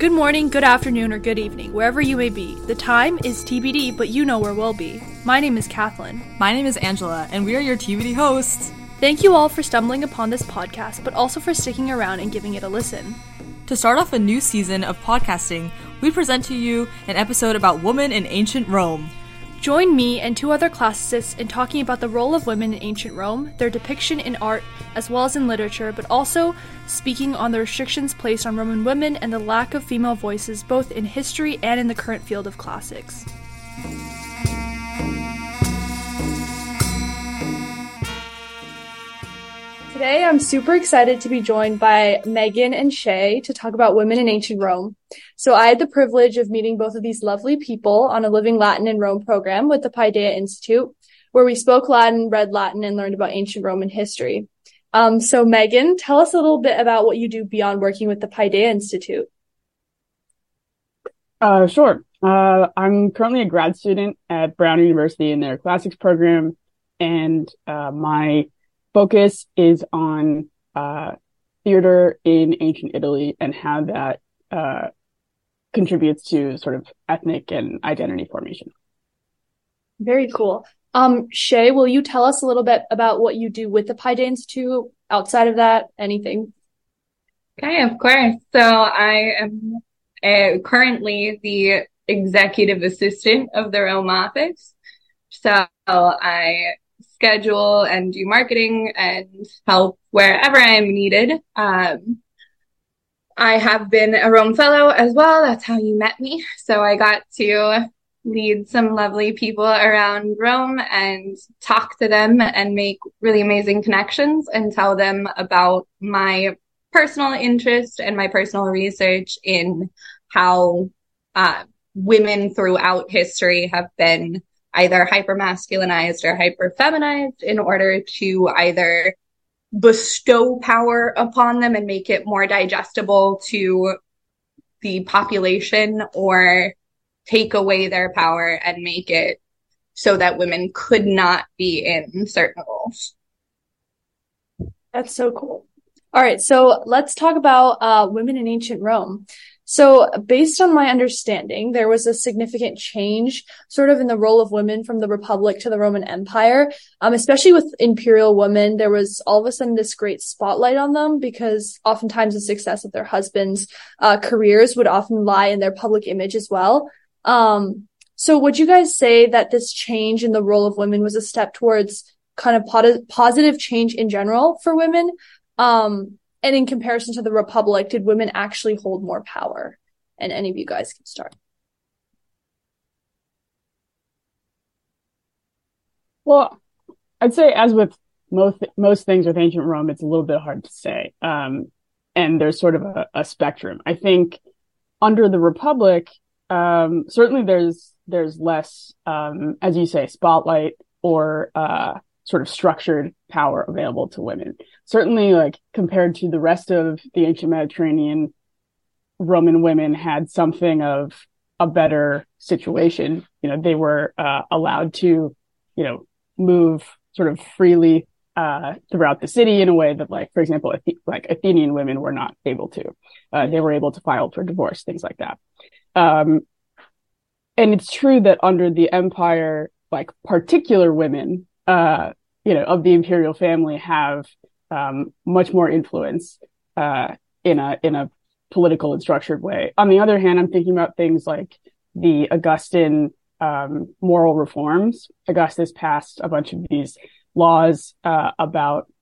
Good morning, good afternoon, or good evening, wherever you may be. The time is TBD, but you know where we'll be. My name is Kathlynn. My name is Angela, and we are your TBD hosts. Thank you all for stumbling upon this podcast, but also for sticking around and giving it a listen. To start off a new season of podcasting, we present to you an episode about women in ancient Rome. Join me and two other classicists in talking about the role of women in ancient Rome, their depiction in art as well as in literature, but also speaking on the restrictions placed on Roman women and the lack of female voices both in history and in the current field of classics. Today, I'm super excited to be joined by Meaghan and Shea to talk about women in ancient Rome. So I had the privilege of meeting both of these lovely people on a Living Latin in Rome program with the Paideia Institute, where we spoke Latin, read Latin, and learned about ancient Roman history. Um, so Meaghan, tell us a little bit about what you do beyond working with the Paideia Institute. Uh, sure. Uh, I'm currently a grad student at Brown University in their classics program, and uh, my focus is on uh, theater in ancient Italy and how that uh, contributes to sort of ethnic and identity formation. Very cool. Um, Shea, will you tell us a little bit about what you do with the Paideia Institute? Outside of that, anything? Okay, of course. So I am uh, currently the executive assistant of the Rome office. So I schedule and do marketing and help wherever I am needed. Um, I have been a Rome Fellow as well. That's how you met me. So I got to lead some lovely people around Rome and talk to them and make really amazing connections and tell them about my personal interest and my personal research in how uh, women throughout history have been either hyper masculinized or hyper feminized in order to either bestow power upon them and make it more digestible to the population or take away their power and make it so that women could not be in certain roles. That's so cool. All right, so let's talk about uh, women in ancient Rome. So, based on my understanding, there was a significant change sort of in the role of women from the Republic to the Roman Empire. Um, especially with imperial women, there was all of a sudden this great spotlight on them because oftentimes the success of their husbands' uh, careers would often lie in their public image as well. Um, so would you guys say that this change in the role of women was a step towards kind of pot- positive change in general for women? Um, and in comparison to the Republic, did women actually hold more power? And any of you guys can start. Well, I'd say as with most most things with ancient Rome, it's a little bit hard to say. Um, and there's sort of a, a, spectrum. I think under the Republic, um, certainly there's there's less, um, as you say, spotlight or uh, sort of structured power available to women. Certainly, like compared to the rest of the ancient Mediterranean, Roman women had something of a better situation. You know, they were uh, allowed to, you know, move sort of freely uh, throughout the city in a way that, like, for example, like Athenian women were not able to. Uh, they were able to file for divorce, things like that. Um, and it's true that under the empire, like particular women, uh, you know, of the imperial family have um, much more influence uh, in a in a political and structured way. On the other hand, I'm thinking about things like the Augustan um, moral reforms. Augustus passed a bunch of these laws uh, about,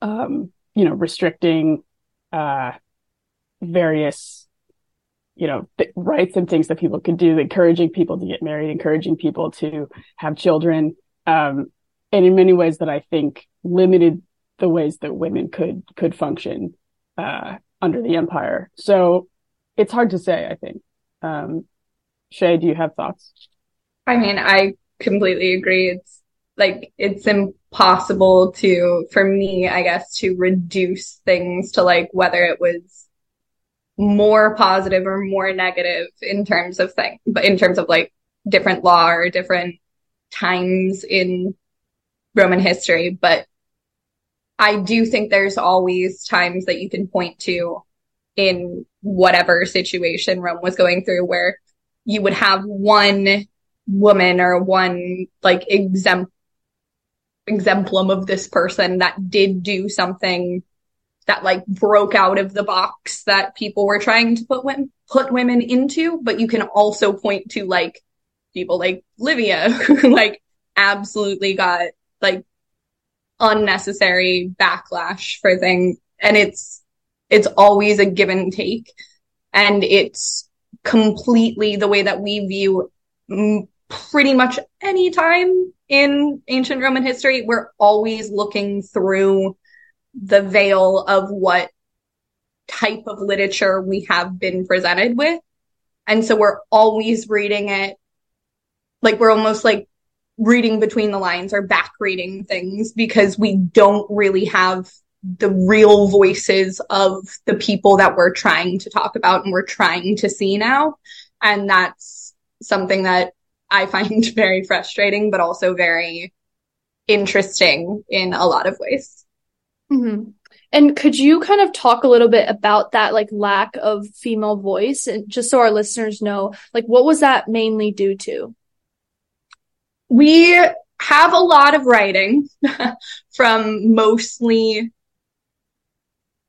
um, you know, restricting uh, various, you know, th- rights and things that people could do, encouraging people to get married, encouraging people to have children, um, and in many ways that I think limited the ways that women could could function uh, under the empire. So it's hard to say. I think. Um, Shea, do you have thoughts? I mean, I completely agree. It's like it's impossible to, for me, I guess, to reduce things to like whether it was more positive or more negative in terms of thing, but in terms of like different law or different times in Roman history. But I do think there's always times that you can point to in whatever situation Rome was going through where you would have one woman or one like exempt exemplum of this person that did do something that like broke out of the box that people were trying to put women put women into but you can also point to like people like Livia who like absolutely got like unnecessary backlash for things and it's it's always a give and take and it's completely the way that we view pretty much any time in ancient Roman history, we're always looking through the veil of what type of literature we have been presented with. And so we're always reading it like we're almost like reading between the lines or back reading things because we don't really have the real voices of the people that we're trying to talk about and we're trying to see now. And that's something that I find very frustrating, but also very interesting in a lot of ways. Mm-hmm. And could you kind of talk a little bit about that, like lack of female voice, and just so our listeners know, like what was that mainly due to? We have a lot of writing from mostly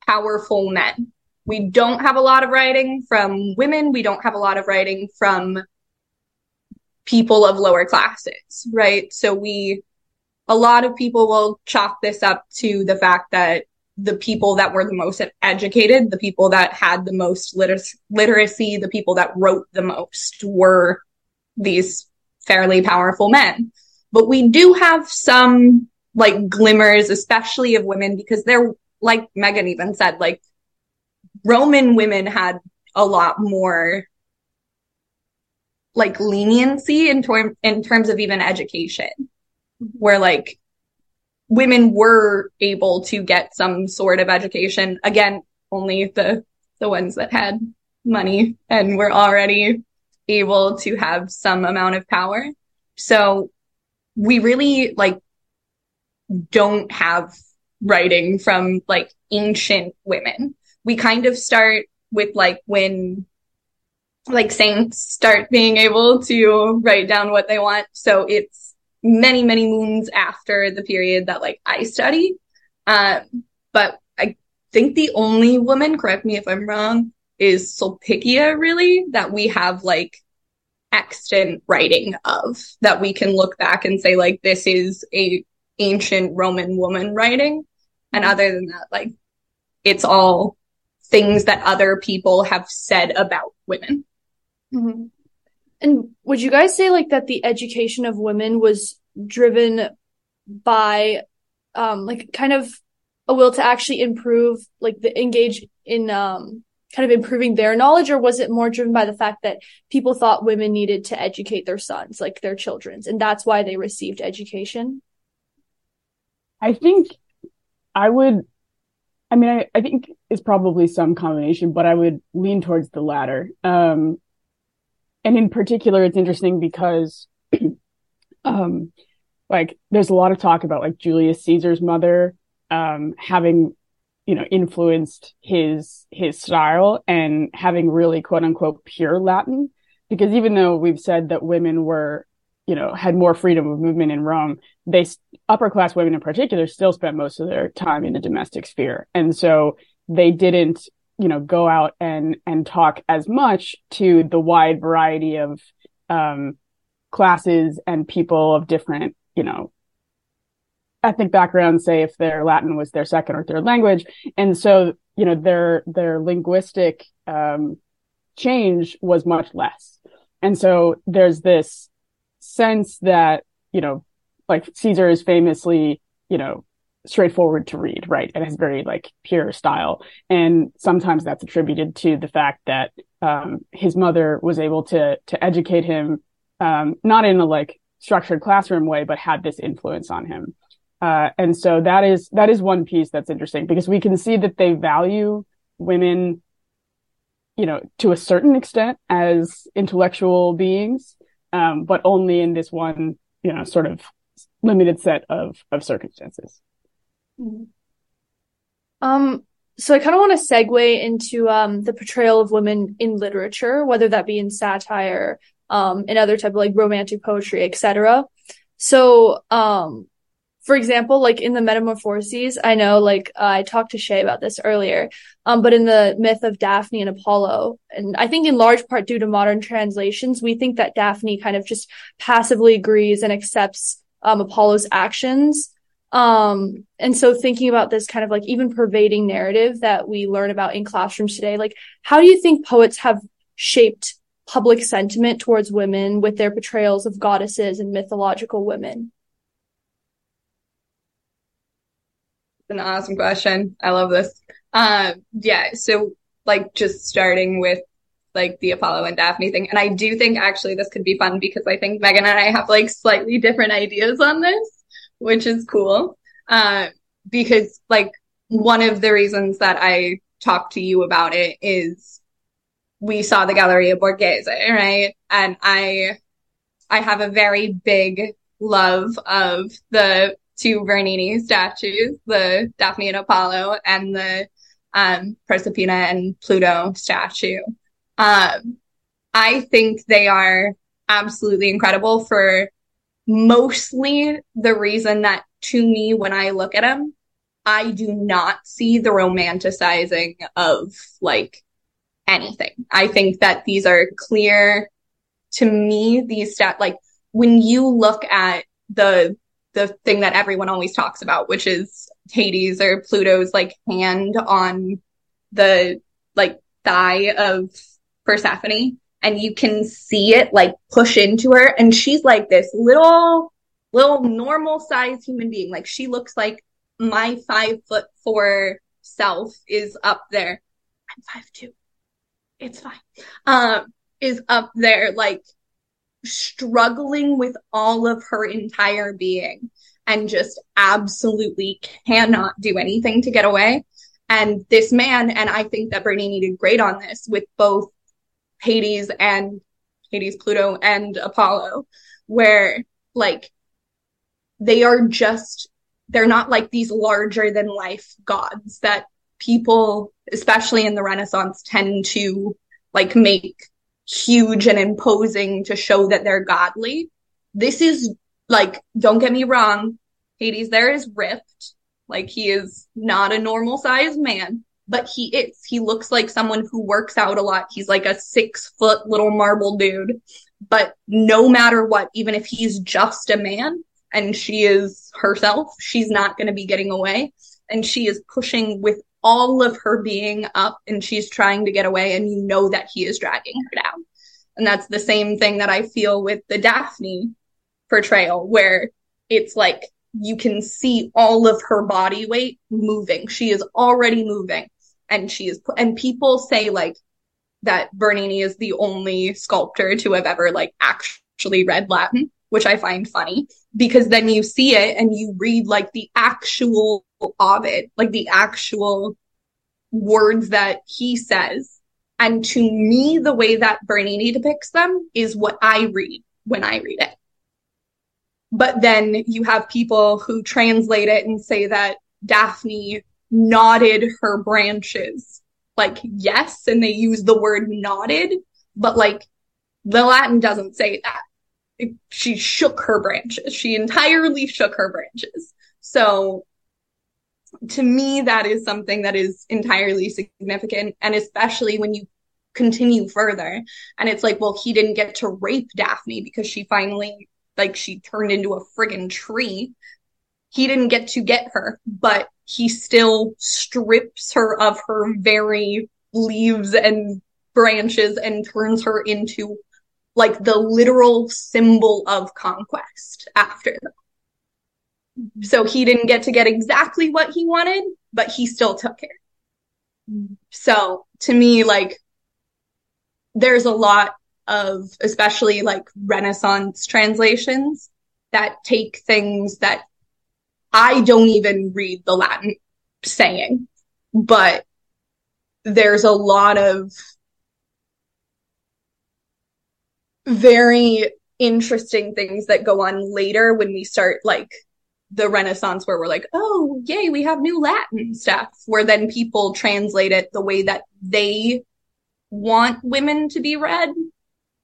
powerful men. We don't have a lot of writing from women. We don't have a lot of writing from people of lower classes, right? So we, a lot of people will chalk this up to the fact that the people that were the most educated, the people that had the most liter- literacy, the people that wrote the most were these fairly powerful men. But we do have some like glimmers, especially of women, because they're like Meaghan even said, like Roman women had a lot more like leniency in, term, in terms of even education, where like women were able to get some sort of education. Again, only the the ones that had money and were already able to have some amount of power. So we really like don't have writing from like ancient women. We kind of start with like when like saints start being able to write down what they want. So it's many, many moons after the period that like I study. Um, but I think the only woman, correct me if I'm wrong, is Sulpicia really that we have like extant writing of that we can look back and say like this is a ancient Roman woman writing. And other than that, like it's all things that other people have said about women. Mm-hmm. And would you guys say like that the education of women was driven by um like kind of a will to actually improve like the engage in um kind of improving their knowledge or was it more driven by the fact that people thought women needed to educate their sons like their children's and that's why they received education? I think i would i mean i, I think it's probably some combination but i would lean towards the latter. Um and in particular, it's interesting because, um, like there's a lot of talk about like Julius Caesar's mother, um, having, you know, influenced his, his style and having really quote unquote pure Latin. Because even though we've said that women were, you know, had more freedom of movement in Rome, they, upper class women in particular, still spent most of their time in the domestic sphere. And so they didn't you know go out and and talk as much to the wide variety of um, classes and people of different you know ethnic backgrounds say if their latin was their second or third language and so you know their their linguistic um, change was much less and so there's this sense that you know like caesar is famously you know straightforward to read, right? And has very like pure style. And sometimes that's attributed to the fact that um, his mother was able to to educate him, um, not in a like structured classroom way, but had this influence on him. Uh, and so that is that is one piece that's interesting because we can see that they value women, you know, to a certain extent as intellectual beings, um, but only in this one, you know, sort of limited set of of circumstances. Mm-hmm. Um, so I kind of want to segue into um, the portrayal of women in literature, whether that be in satire, um, and other type of like romantic poetry, etc. So, um, for example, like in the Metamorphoses, I know like uh, I talked to Shea about this earlier, um, but in the myth of Daphne and Apollo, and I think in large part due to modern translations, we think that Daphne kind of just passively agrees and accepts um, Apollo's actions. Um, and so thinking about this kind of like even pervading narrative that we learn about in classrooms today, like how do you think poets have shaped public sentiment towards women with their portrayals of goddesses and mythological women? An awesome question. I love this. Um, yeah. So like just starting with like the Apollo and Daphne thing. And I do think actually this could be fun because I think Meaghan and I have like slightly different ideas on this, which is cool. Uh, because like one of the reasons that I talked to you about it is we saw the Galleria Borghese, right? And I, I have a very big love of the two Bernini statues, the Daphne and Apollo and the um, Proserpina and Pluto statue. Um, I think they are absolutely incredible for mostly the reason that to me, when I look at them, I do not see the romanticizing of like anything. I think that these are clear to me, these stat, like when you look at the the thing that everyone always talks about, which is Hades or Pluto's like hand on the like thigh of Persephone. And you can see it like push into her. And she's like this little, little normal sized human being. Like she looks like my five foot four self is up there. I'm five two. It's fine. Um, is up there like struggling with all of her entire being and just absolutely cannot do anything to get away. And this man, and I think that Bernini did great on this with both Hades and Hades, Pluto, and Apollo, where like they are just, they're not like these larger than life gods that people, especially in the Renaissance, tend to like make huge and imposing to show that they're godly. This is like, don't get me wrong, Hades there is ripped. Like he is not a normal sized man, but he is. He looks like someone who works out a lot. He's like a six foot little marble dude. But no matter what, even if he's just a man and she is herself, she's not going to be getting away. And she is pushing with all of her being up and she's trying to get away and you know that he is dragging her down. And that's the same thing that I feel with the Daphne portrayal where it's like you can see all of her body weight moving. She is already moving and she is, and people say like that Bernini is the only sculptor to have ever like actually read Latin, which I find funny because then you see it and you read like the actual Ovid, like the actual words that he says. And to me, the way that Bernini depicts them is what I read when I read it. But then you have people who translate it and say that Daphne nodded her branches. Like, yes, and they use the word nodded, but like the Latin doesn't say that. she shook her branches. She entirely shook her branches. So to me, that is something that is entirely significant. And especially when you continue further and it's like, well, he didn't get to rape Daphne because she finally, like, she turned into a friggin' tree. He didn't get to get her, but he still strips her of her very leaves and branches and turns her into like the literal symbol of conquest after that. Mm-hmm. So he didn't get to get exactly what he wanted, but he still took it. Mm-hmm. So to me, like, there's a lot of, especially like Renaissance translations that take things that I don't even read the Latin saying, but there's a lot of very interesting things that go on later when we start like the Renaissance where we're like, oh, yay, we have new Latin stuff, where then people translate it the way that they want women to be read.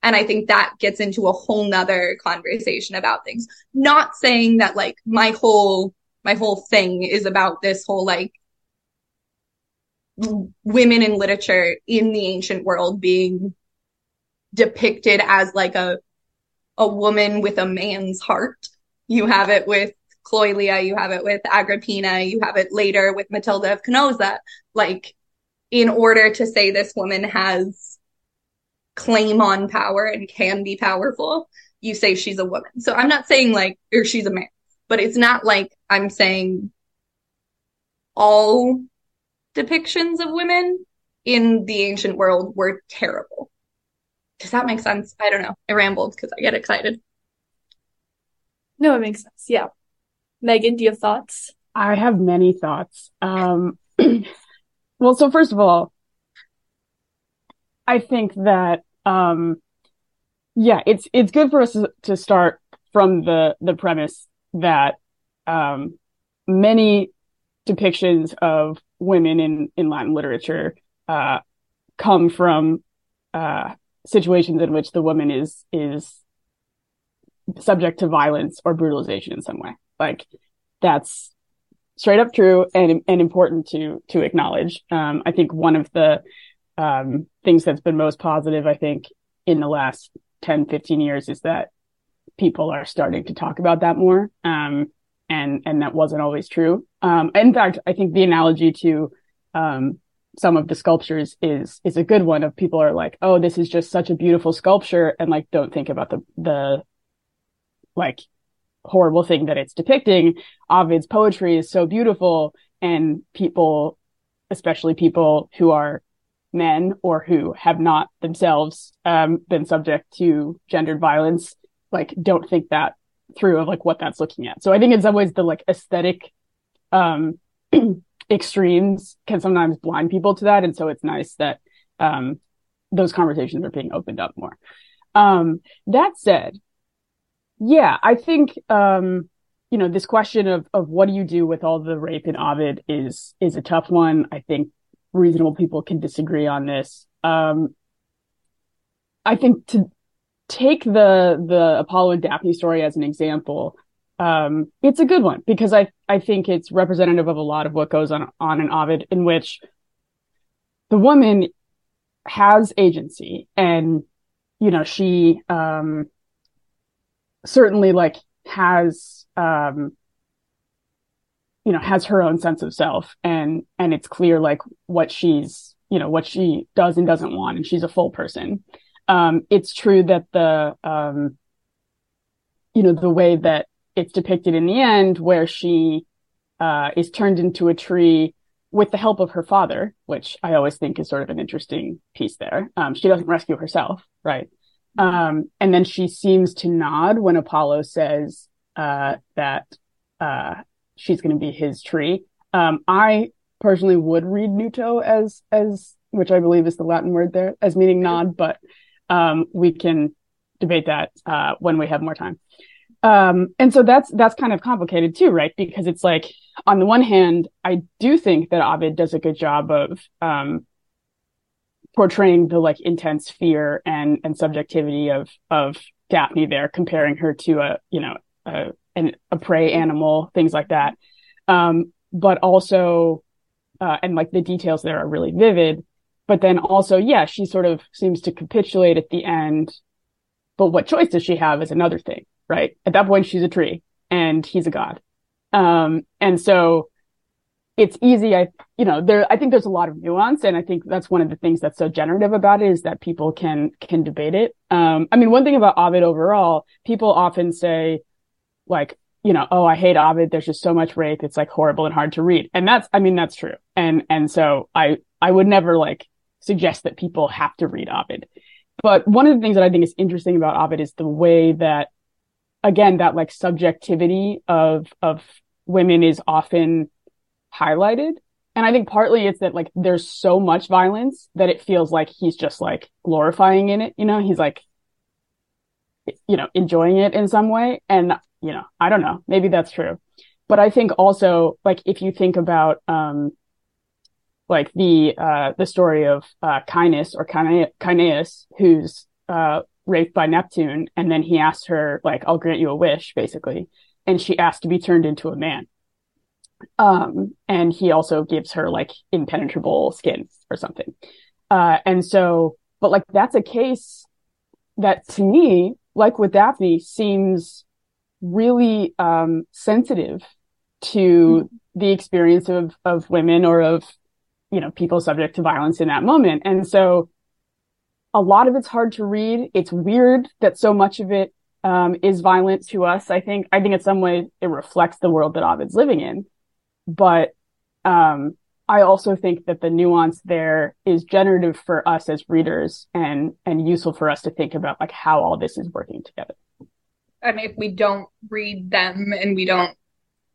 And I think that gets into a whole nother conversation about things. Not saying that like my whole, my whole thing is about this whole like women in literature in the ancient world being depicted as like a, a woman with a man's heart. You have it with Cloelia, you have it with Agrippina, you have it later with Matilda of Canossa. Like, in order to say this woman has claim on power and can be powerful, you say she's a woman. So I'm not saying like, or she's a man, but it's not like I'm saying all depictions of women in the ancient world were terrible. Does that make sense? I don't know. I rambled because I get excited. No, it makes sense. Yeah. Meaghan, do you have thoughts? I have many thoughts. Um, well, so first of all, I think that, um, yeah, it's, it's good for us to start from the, the premise that, um, many depictions of women in, in Latin literature, uh, come from, uh, situations in which the woman is, is subject to violence or brutalization in some way. Like that's straight up true and, and important to, to acknowledge. Um, I think one of the, um, things that's been most positive, I think in the last 10, 15 years is that people are starting to talk about that more. Um, and, and that wasn't always true. Um, in fact, I think the analogy to, um, some of the sculptures is, is a good one of people are like, Oh, this is just such a beautiful sculpture. And like, don't think about the, the, like horrible thing that it's depicting. Ovid's poetry is so beautiful and people, especially people who are men or who have not themselves um, been subject to gendered violence, like don't think that through of like what that's looking at. So I think in some ways the like aesthetic um, extremes can sometimes blind people to that. And so it's nice that um, those conversations are being opened up more. Um, that said, yeah, I think, um, you know, this question of, of what do you do with all the rape in Ovid is, is a tough one. I think reasonable people can disagree on this. Um, I think to take the, the Apollo and Daphne story as an example, um, it's a good one because I, I think it's representative of a lot of what goes on, on in Ovid in which the woman has agency and, you know, she, um, certainly like has um you know has her own sense of self. And and it's clear like what she's you know what she does and doesn't want and she's a full person. Um it's true that the um you know the way that it's depicted in the end where she uh is turned into a tree with the help of her father which i always think is sort of an interesting piece there. Um she doesn't rescue herself right um, and then she seems to nod when Apollo says uh, that uh, she's going to be his tree. Um, I personally would read nuto as as which I believe is the Latin word there as meaning nod, but um, we can debate that uh, when we have more time. Um, and so that's that's kind of complicated too, right? Because it's like on the one hand, I do think that Ovid does a good job of um, portraying the like intense fear and and subjectivity of of Daphne there, comparing her to a you know a an, a prey animal, things like that. Um, but also, uh, and like the details there are really vivid. But then also, yeah, she sort of seems to capitulate at the end. But what choice does she have is another thing, right? At that point, she's a tree and he's a god. Um, and so it's easy. I, you know, there, I think there's a lot of nuance. And I think that's one of the things that's so generative about it is that people can, can debate it. Um, I mean, one thing about Ovid overall, people often say like, you know, oh, I hate Ovid. There's just so much rape. It's like horrible and hard to read. And that's, I mean, that's true. And, and so I, I would never like suggest that people have to read Ovid. But one of the things that I think is interesting about Ovid is the way that, again, that like subjectivity of, of women is often highlighted. And I think partly it's that like there's so much violence that it feels like he's just like glorifying in it. You know, he's like, you know, enjoying it in some way. And, you know, I don't know, maybe that's true. but I think also like if you think about um like the uh the story of uh Caenis or Caeneus who's uh raped by Neptune and then he asked her like I'll grant you a wish basically and she asked to be turned into a man um and he also gives her like impenetrable skin or something. Uh and so but like that's a case that to me like with Daphne seems really um sensitive to mm-hmm. the experience of of women or of you know people subject to violence in that moment. And so a lot of it's hard to read. It's weird that so much of it um, is violent to us i think. I think in some ways it reflects the world that ovid's living in but um, i also think that the nuance there is generative for us as readers and and useful for us to think about like how all this is working together and if we don't read them and we don't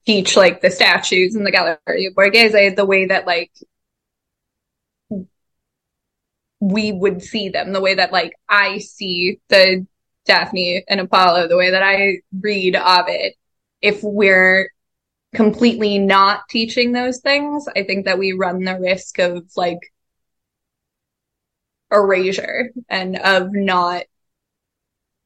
teach like the statues in the Gallery of Borghese the way that like we would see them, the way that like I see the Daphne and Apollo, the way that I read Ovid. If we're completely not teaching those things, I think that we run the risk of like erasure and of not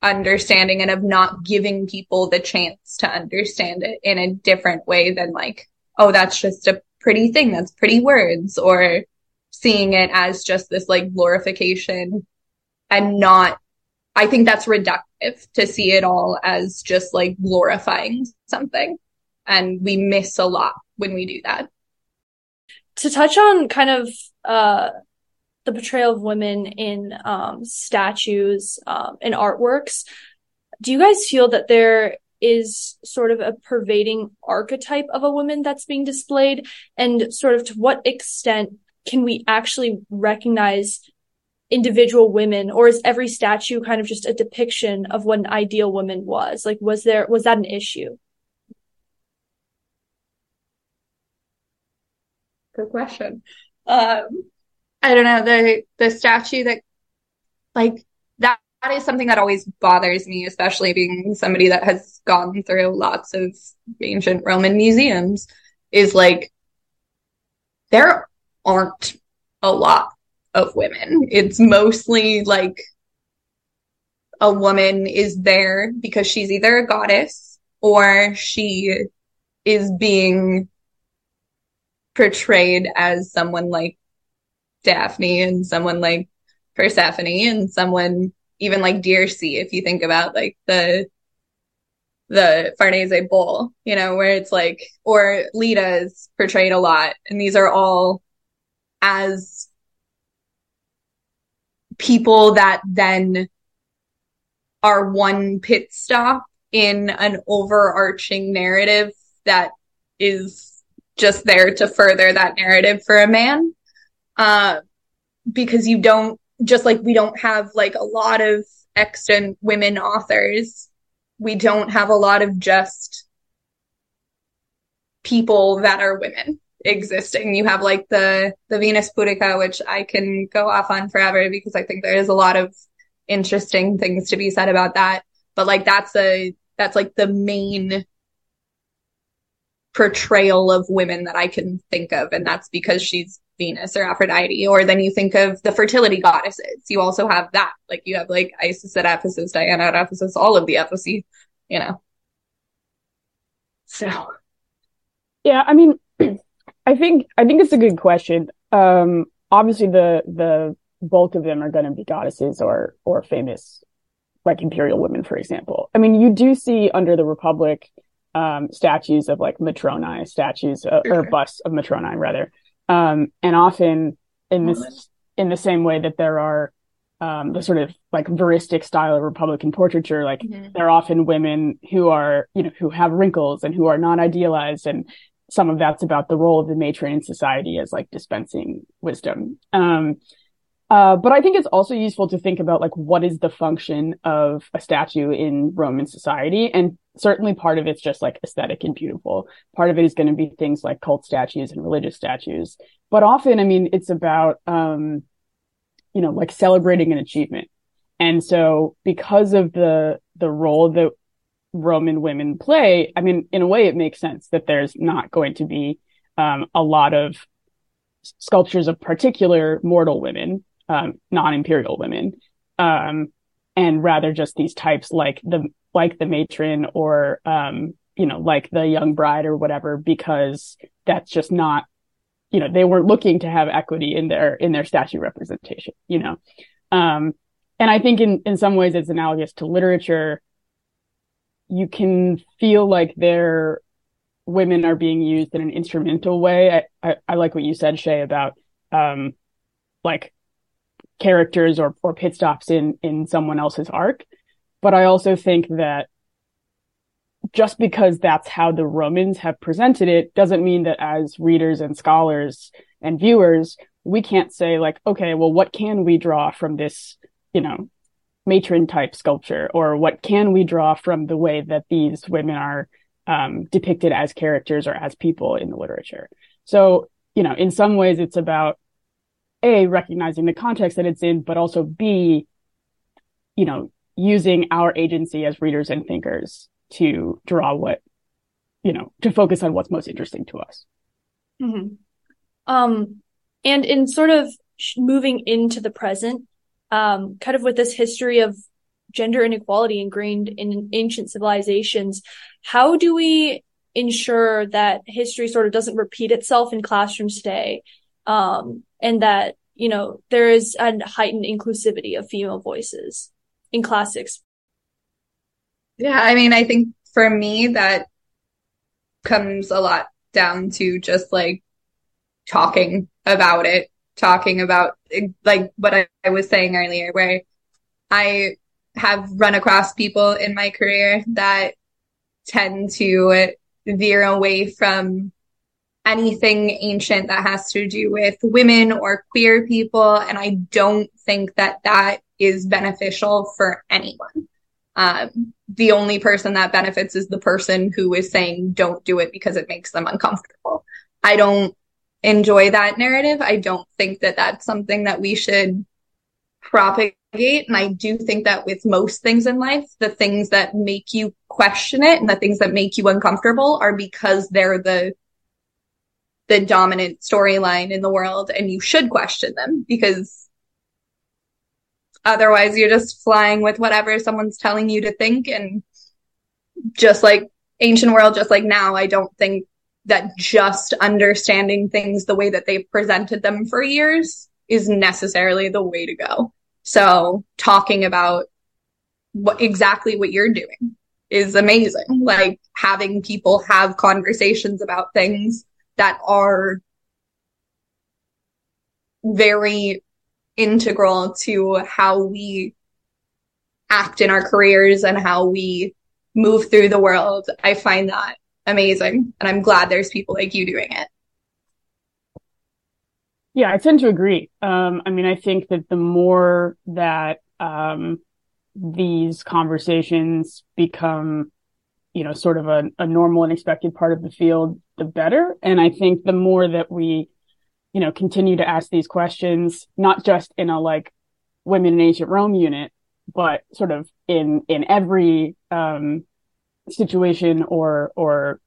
understanding and of not giving people the chance to understand it in a different way than like, oh, that's just a pretty thing. That's pretty words or seeing it as just this like glorification and not, I think that's reductive to see it all as just like glorifying something. And we miss a lot when we do that. To touch on kind of, uh, the portrayal of women in um, statues um, and artworks. Do you guys feel that there is sort of a pervading archetype of a woman that's being displayed? And sort of to what extent can we actually recognize individual women or is every statue kind of just a depiction of what an ideal woman was? Like, was there, was that an issue? Good question. Um, I don't know, the the statue that like that, that is something that always bothers me, especially being somebody that has gone through lots of ancient Roman museums, is like there aren't a lot of women. It's mostly like a woman is there because she's either a goddess or she is being portrayed as someone like Daphne and someone like Persephone and someone even like Dirce, if you think about like the the Farnese Bull, you know, where it's like, or Leda is portrayed a lot. And these are all as people that then are one pit stop in an overarching narrative that is just there to further that narrative for a man uh, because you don't just like we don't have like a lot of extant women authors. We don't have a lot of just people that are women existing. You have like the the Venus Pudica, which I can go off on forever because I think there is a lot of interesting things to be said about that. But like that's a that's like the main portrayal of women that I can think of, and that's because she's Venus or Aphrodite, or then you think of the fertility goddesses. You also have that. Like you have like Isis at Ephesus, Diana at Ephesus, all of the Ephesus, you know. So Yeah, I mean I think I think it's a good question. Um obviously the the bulk of them are gonna be goddesses or or famous like imperial women, for example. I mean, you do see under the Republic um, statues of like Matrona, statues uh, or busts of Matrona, rather, um, and often in this, in the same way that there are, um, the sort of like veristic style of Republican portraiture, like mm-hmm. there are often women who are, you know, who have wrinkles and who are not idealized. And some of that's about the role of the matron in society as like dispensing wisdom. Um, uh, but I think it's also useful to think about like what is the function of a statue in Roman society, and certainly part of it's just like aesthetic and beautiful. Part of it is going to be things like cult statues and religious statues, but often, I mean, it's about um, you know, like celebrating an achievement. And so, because of the the role that Roman women play, I mean, in a way, it makes sense that there's not going to be um, a lot of sculptures of particular mortal women, um, non-imperial women, um, and rather just these types like the like the matron or um, you know like the young bride or whatever, because that's just not you know they weren't looking to have equity in their in their statue representation, you know. Um, and I think in in some ways it's analogous to literature. You can feel like they're women are being used in an instrumental way. I, I, I like what you said, Shea, about um, like characters or or pit stops in in someone else's arc. But I also think that just because that's how the Romans have presented it doesn't mean that as readers and scholars and viewers, we can't say like, okay, well, what can we draw from this, you know, matron type sculpture or what can we draw from the way that these women are um, depicted as characters or as people in the literature. So, you know, in some ways it's about A, recognizing the context that it's in, but also B, you know, using our agency as readers and thinkers to draw what, you know, to focus on what's most interesting to us. Mm-hmm. Um, and in sort of moving into the present, um, kind of with this history of gender inequality ingrained in ancient civilizations, how do we ensure that history sort of doesn't repeat itself in classrooms today? Um, and that, you know, there is a heightened inclusivity of female voices in classics. Yeah, I mean, I think for me, that comes a lot down to just like talking about it, talking about like what I, I was saying earlier, where I have run across people in my career that tend to veer away from anything ancient that has to do with women or queer people. And I don't think that that is beneficial for anyone. Um, the only person that benefits is the person who is saying don't do it because it makes them uncomfortable. I don't enjoy that narrative. I don't think that that's something that we should propagate and I do think that with most things in life, the things that make you question it and the things that make you uncomfortable are because they're the the dominant storyline in the world and you should question them because otherwise you're just flying with whatever someone's telling you to think and just like ancient world just like now I don't think that just understanding things the way that they've presented them for years is necessarily the way to go. So talking about what exactly what you're doing is amazing. Like having people have conversations about things that are very integral to how we act in our careers and how we move through the world. I find that amazing. And I'm glad there's people like you doing it. Yeah, I tend to agree. Um, I mean, I think that the more that um, these conversations become, you know, sort of a, a, normal and expected part of the field, the better. And I think the more that we, you know, continue to ask these questions, not just in a like women in ancient Rome unit, but sort of in in every um, situation or or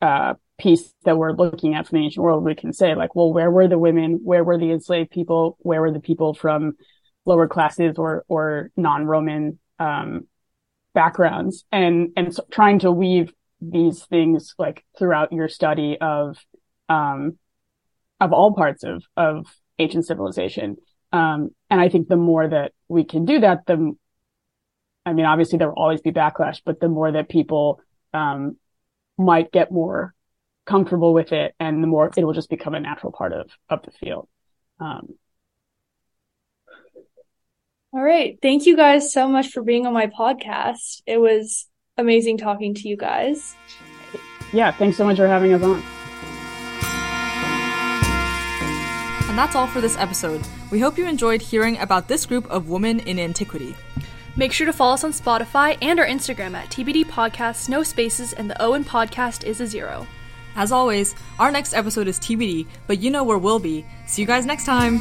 uh, piece that we're looking at from the ancient world, we can say like, well, where were the women? Where were the enslaved people? Where were the people from lower classes or, or non-Roman, um, backgrounds? And, and so trying to weave these things like throughout your study of, um, of all parts of, of ancient civilization. Um, and I think the more that we can do that, the, I mean, obviously there will always be backlash, but the more that people, um, might get more comfortable with it and the more it will just become a natural part of of the field. Um, all right. Thank you guys so much for being on my podcast. It was amazing talking to you guys yeah thanks so much for having us on and that's all for this episode we hope you enjoyed hearing about this group of women in antiquity Make sure to follow us on Spotify and our Instagram at TBD Podcasts, no spaces, and the O in podcast is a zero. As always, our next episode is TBD, but you know where we'll be. See you guys next time!